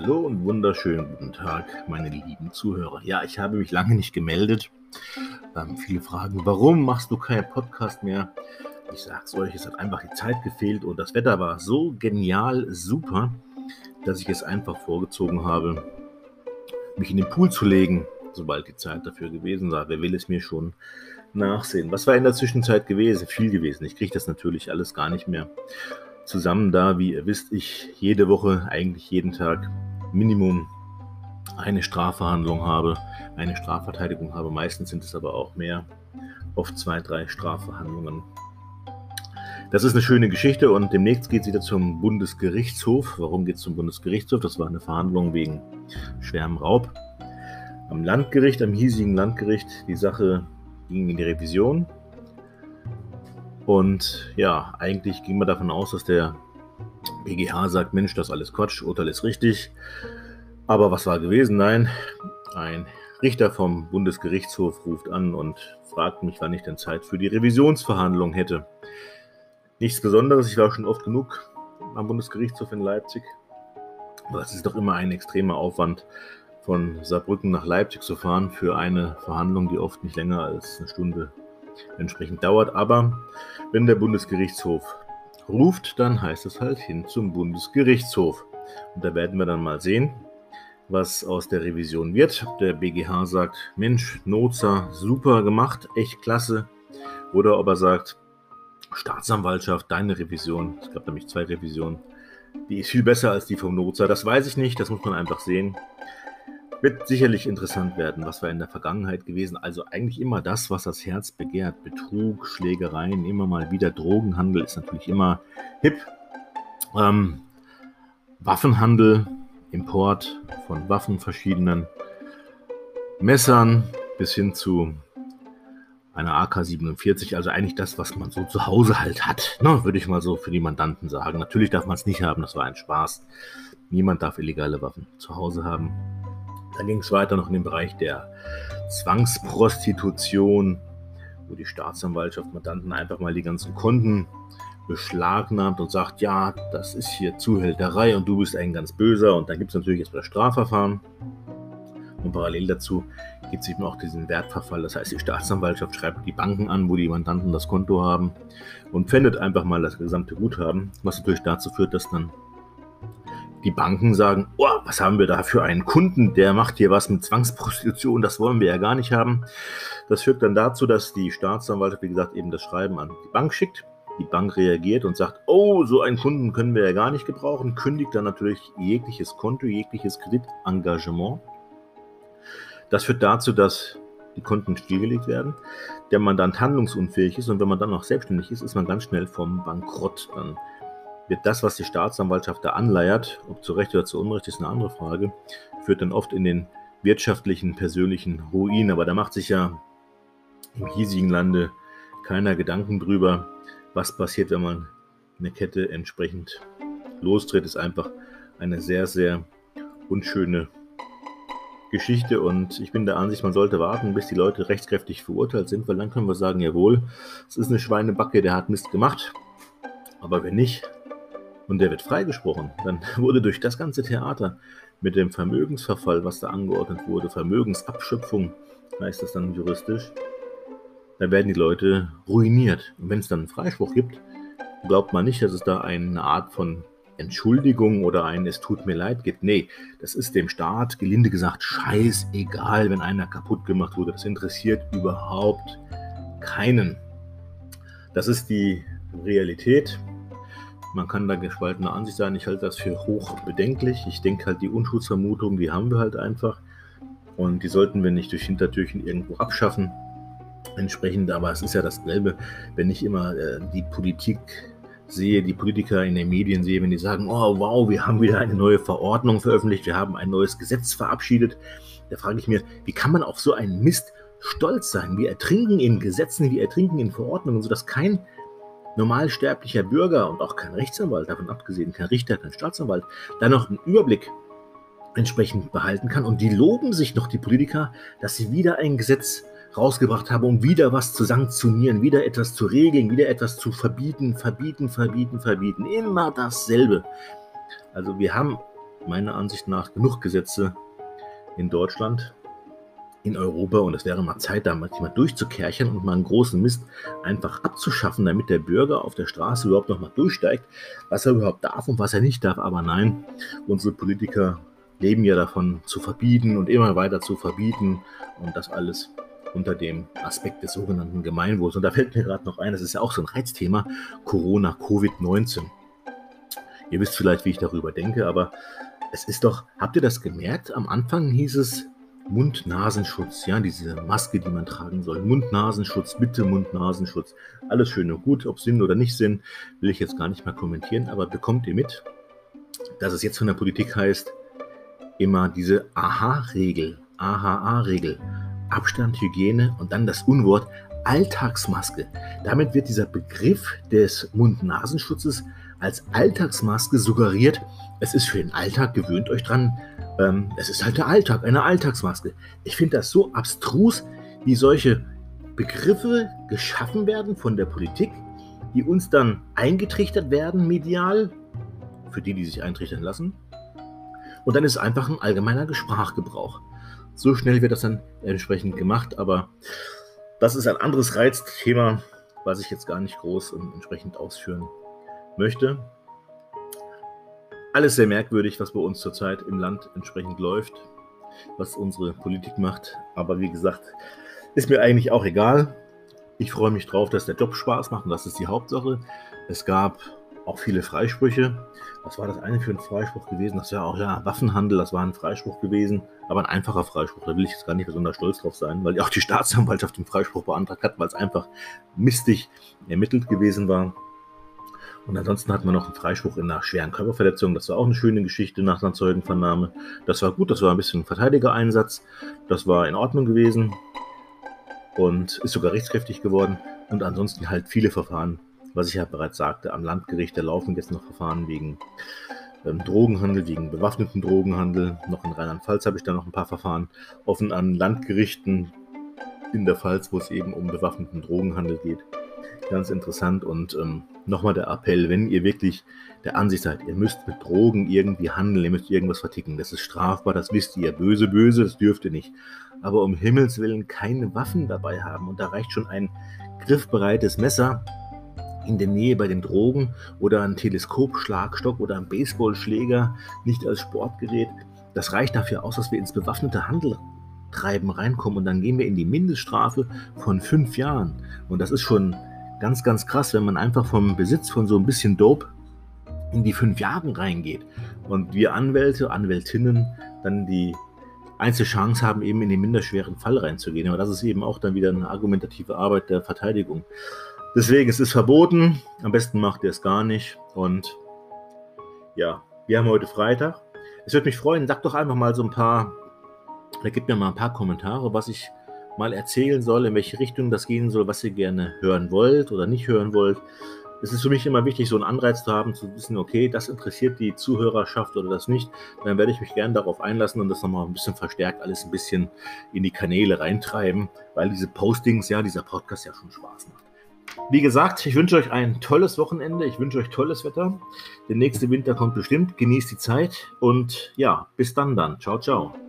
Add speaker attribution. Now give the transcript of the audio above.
Speaker 1: Hallo und wunderschönen guten Tag, meine lieben Zuhörer. Ja, ich habe mich lange nicht gemeldet. Ähm, viele fragen, warum machst du keinen Podcast mehr? Ich sag's euch, es hat einfach die Zeit gefehlt und das Wetter war so genial, super, dass ich es einfach vorgezogen habe, mich in den Pool zu legen, sobald die Zeit dafür gewesen war. Wer will es mir schon nachsehen? Was war in der Zwischenzeit gewesen? Viel gewesen. Ich kriege das natürlich alles gar nicht mehr zusammen, da, wie ihr wisst, ich jede Woche, eigentlich jeden Tag Minimum eine Strafverhandlung habe, eine Strafverteidigung habe. Meistens sind es aber auch mehr, oft zwei, drei Strafverhandlungen. Das ist eine schöne Geschichte und demnächst geht es wieder zum Bundesgerichtshof. Warum geht es zum Bundesgerichtshof? Das war eine Verhandlung wegen schwerem Raub. Am Landgericht, am hiesigen Landgericht, die Sache ging in die Revision. Und ja, eigentlich ging man davon aus, dass der BGH sagt, Mensch, das ist alles Quatsch, Urteil ist richtig. Aber was war gewesen? Nein, ein Richter vom Bundesgerichtshof ruft an und fragt mich, wann ich denn Zeit für die Revisionsverhandlung hätte. Nichts Besonderes, ich war schon oft genug am Bundesgerichtshof in Leipzig. Aber es ist doch immer ein extremer Aufwand, von Saarbrücken nach Leipzig zu fahren für eine Verhandlung, die oft nicht länger als eine Stunde entsprechend dauert. Aber wenn der Bundesgerichtshof ruft, dann heißt es halt hin zum Bundesgerichtshof. Und da werden wir dann mal sehen, was aus der Revision wird. Ob der BGH sagt, Mensch, Notzer, super gemacht, echt klasse. Oder ob er sagt, Staatsanwaltschaft, deine Revision, es gab nämlich zwei Revisionen, die ist viel besser als die vom Notzer. Das weiß ich nicht, das muss man einfach sehen. Wird sicherlich interessant werden, was war in der Vergangenheit gewesen. Also eigentlich immer das, was das Herz begehrt. Betrug, Schlägereien, immer mal wieder Drogenhandel ist natürlich immer hip. Ähm, Waffenhandel, Import von Waffen verschiedenen Messern bis hin zu einer AK-47, also eigentlich das, was man so zu Hause halt hat, ne, würde ich mal so für die Mandanten sagen. Natürlich darf man es nicht haben, das war ein Spaß. Niemand darf illegale Waffen zu Hause haben. Dann ging es weiter noch in den Bereich der Zwangsprostitution, wo die Staatsanwaltschaft Mandanten einfach mal die ganzen Konten beschlagnahmt und sagt, ja, das ist hier Zuhälterei und du bist ein ganz böser. Und dann gibt es natürlich jetzt das Strafverfahren. Und parallel dazu gibt es eben auch diesen Wertverfall. Das heißt, die Staatsanwaltschaft schreibt die Banken an, wo die Mandanten das Konto haben und pfändet einfach mal das gesamte Guthaben, was natürlich dazu führt, dass dann die Banken sagen, oh, was haben wir da für einen Kunden, der macht hier was mit Zwangsprostitution, das wollen wir ja gar nicht haben. Das führt dann dazu, dass die Staatsanwaltschaft, wie gesagt, eben das Schreiben an die Bank schickt. Die Bank reagiert und sagt, oh, so einen Kunden können wir ja gar nicht gebrauchen, kündigt dann natürlich jegliches Konto, jegliches Kreditengagement. Das führt dazu, dass die Konten stillgelegt werden, der Mandant handlungsunfähig ist und wenn man dann noch selbstständig ist, ist man ganz schnell vom Bankrott dann wird das, was die Staatsanwaltschaft da anleiert, ob zu Recht oder zu Unrecht, ist eine andere Frage, führt dann oft in den wirtschaftlichen, persönlichen Ruin. Aber da macht sich ja im hiesigen Lande keiner Gedanken drüber, was passiert, wenn man eine Kette entsprechend lostritt. Ist einfach eine sehr, sehr unschöne Geschichte und ich bin der Ansicht, man sollte warten, bis die Leute rechtskräftig verurteilt sind, weil dann können wir sagen, jawohl, es ist eine Schweinebacke, der hat Mist gemacht. Aber wenn nicht, und der wird freigesprochen. Dann wurde durch das ganze Theater mit dem Vermögensverfall, was da angeordnet wurde, Vermögensabschöpfung heißt das dann juristisch, da werden die Leute ruiniert. Und wenn es dann einen Freispruch gibt, glaubt man nicht, dass es da eine Art von Entschuldigung oder ein Es tut mir leid gibt. Nee, das ist dem Staat, gelinde gesagt, scheißegal, wenn einer kaputt gemacht wurde. Das interessiert überhaupt keinen. Das ist die Realität. Man kann da gespaltener Ansicht sein. Ich halte das für hoch bedenklich. Ich denke halt, die Unschuldsvermutung, die haben wir halt einfach. Und die sollten wir nicht durch Hintertürchen irgendwo abschaffen. Entsprechend, aber es ist ja dasselbe, wenn ich immer äh, die Politik sehe, die Politiker in den Medien sehe, wenn die sagen, oh wow, wir haben wieder eine neue Verordnung veröffentlicht, wir haben ein neues Gesetz verabschiedet. Da frage ich mir, wie kann man auf so einen Mist stolz sein? Wir ertrinken in Gesetzen, wir ertrinken in Verordnungen, sodass kein normalsterblicher Bürger und auch kein Rechtsanwalt, davon abgesehen, kein Richter, kein Staatsanwalt, da noch einen Überblick entsprechend behalten kann. Und die loben sich noch, die Politiker, dass sie wieder ein Gesetz rausgebracht haben, um wieder was zu sanktionieren, wieder etwas zu regeln, wieder etwas zu verbieten, verbieten, verbieten, verbieten. Immer dasselbe. Also wir haben meiner Ansicht nach genug Gesetze in Deutschland, in Europa und es wäre mal Zeit, da mal durchzukerchern und mal einen großen Mist einfach abzuschaffen, damit der Bürger auf der Straße überhaupt noch mal durchsteigt, was er überhaupt darf und was er nicht darf. Aber nein, unsere Politiker leben ja davon zu verbieten und immer weiter zu verbieten und das alles unter dem Aspekt des sogenannten Gemeinwohls. Und da fällt mir gerade noch ein, das ist ja auch so ein Reizthema, Corona, Covid-19. Ihr wisst vielleicht, wie ich darüber denke, aber es ist doch, habt ihr das gemerkt? Am Anfang hieß es Mund-Nasenschutz, ja, diese Maske, die man tragen soll. Mund-Nasenschutz, bitte Mund-Nasenschutz. Alles schön und gut, ob Sinn oder nicht Sinn, will ich jetzt gar nicht mehr kommentieren, aber bekommt ihr mit, dass es jetzt von der Politik heißt, immer diese AHA-Regel, AHA-Regel, Abstand, Hygiene und dann das Unwort Alltagsmaske. Damit wird dieser Begriff des Mund-Nasenschutzes als Alltagsmaske suggeriert. Es ist für den Alltag, gewöhnt euch dran. Ähm, es ist halt der Alltag, eine Alltagsmaske. Ich finde das so abstrus, wie solche Begriffe geschaffen werden von der Politik, die uns dann eingetrichtert werden medial, für die, die sich eintrichtern lassen. Und dann ist es einfach ein allgemeiner Sprachgebrauch. So schnell wird das dann entsprechend gemacht, aber das ist ein anderes Reizthema, was ich jetzt gar nicht groß und entsprechend ausführen möchte. Alles sehr merkwürdig, was bei uns zurzeit im Land entsprechend läuft, was unsere Politik macht. Aber wie gesagt, ist mir eigentlich auch egal. Ich freue mich drauf, dass der Job Spaß macht und das ist die Hauptsache. Es gab auch viele Freisprüche. Was war das eine für ein Freispruch gewesen? Das war auch ja Waffenhandel, das war ein Freispruch gewesen, aber ein einfacher Freispruch. Da will ich jetzt gar nicht besonders stolz drauf sein, weil auch die Staatsanwaltschaft den Freispruch beantragt hat, weil es einfach mistig ermittelt gewesen war. Und ansonsten hatten wir noch einen Freispruch in einer schweren Körperverletzung. Das war auch eine schöne Geschichte nach einer Zeugenvernahme. Das war gut, das war ein bisschen Verteidigereinsatz. Das war in Ordnung gewesen und ist sogar rechtskräftig geworden. Und ansonsten halt viele Verfahren, was ich ja bereits sagte, am Landgericht. Da laufen jetzt noch Verfahren wegen ähm, Drogenhandel, wegen bewaffneten Drogenhandel. Noch in Rheinland-Pfalz habe ich da noch ein paar Verfahren offen an Landgerichten in der Pfalz, wo es eben um bewaffneten Drogenhandel geht. Ganz interessant und ähm, nochmal der Appell, wenn ihr wirklich der Ansicht seid, ihr müsst mit Drogen irgendwie handeln, ihr müsst irgendwas verticken, das ist strafbar, das wisst ihr, böse, böse, das dürft ihr nicht. Aber um Himmels Willen keine Waffen dabei haben und da reicht schon ein griffbereites Messer in der Nähe bei den Drogen oder ein Teleskopschlagstock oder ein Baseballschläger, nicht als Sportgerät. Das reicht dafür aus, dass wir ins bewaffnete Handel treiben reinkommen und dann gehen wir in die Mindeststrafe von fünf Jahren. Und das ist schon ganz, ganz krass, wenn man einfach vom Besitz von so ein bisschen Dope in die fünf Jahre reingeht. Und wir Anwälte, Anwältinnen dann die einzige Chance haben, eben in den minderschweren Fall reinzugehen. Aber das ist eben auch dann wieder eine argumentative Arbeit der Verteidigung. Deswegen, es ist verboten. Am besten macht ihr es gar nicht. Und ja, wir haben heute Freitag. Es würde mich freuen, sagt doch einfach mal so ein paar, oder gebt mir mal ein paar Kommentare, was ich mal erzählen soll, in welche Richtung das gehen soll, was ihr gerne hören wollt oder nicht hören wollt. Es ist für mich immer wichtig, so einen Anreiz zu haben, zu wissen, okay, das interessiert die Zuhörerschaft oder das nicht. Dann werde ich mich gerne darauf einlassen und das nochmal ein bisschen verstärkt alles ein bisschen in die Kanäle reintreiben, weil diese Postings, ja, dieser Podcast ja schon Spaß macht. Wie gesagt, ich wünsche euch ein tolles Wochenende. Ich wünsche euch tolles Wetter. Der nächste Winter kommt bestimmt. Genießt die Zeit und ja, bis dann dann. Ciao, ciao.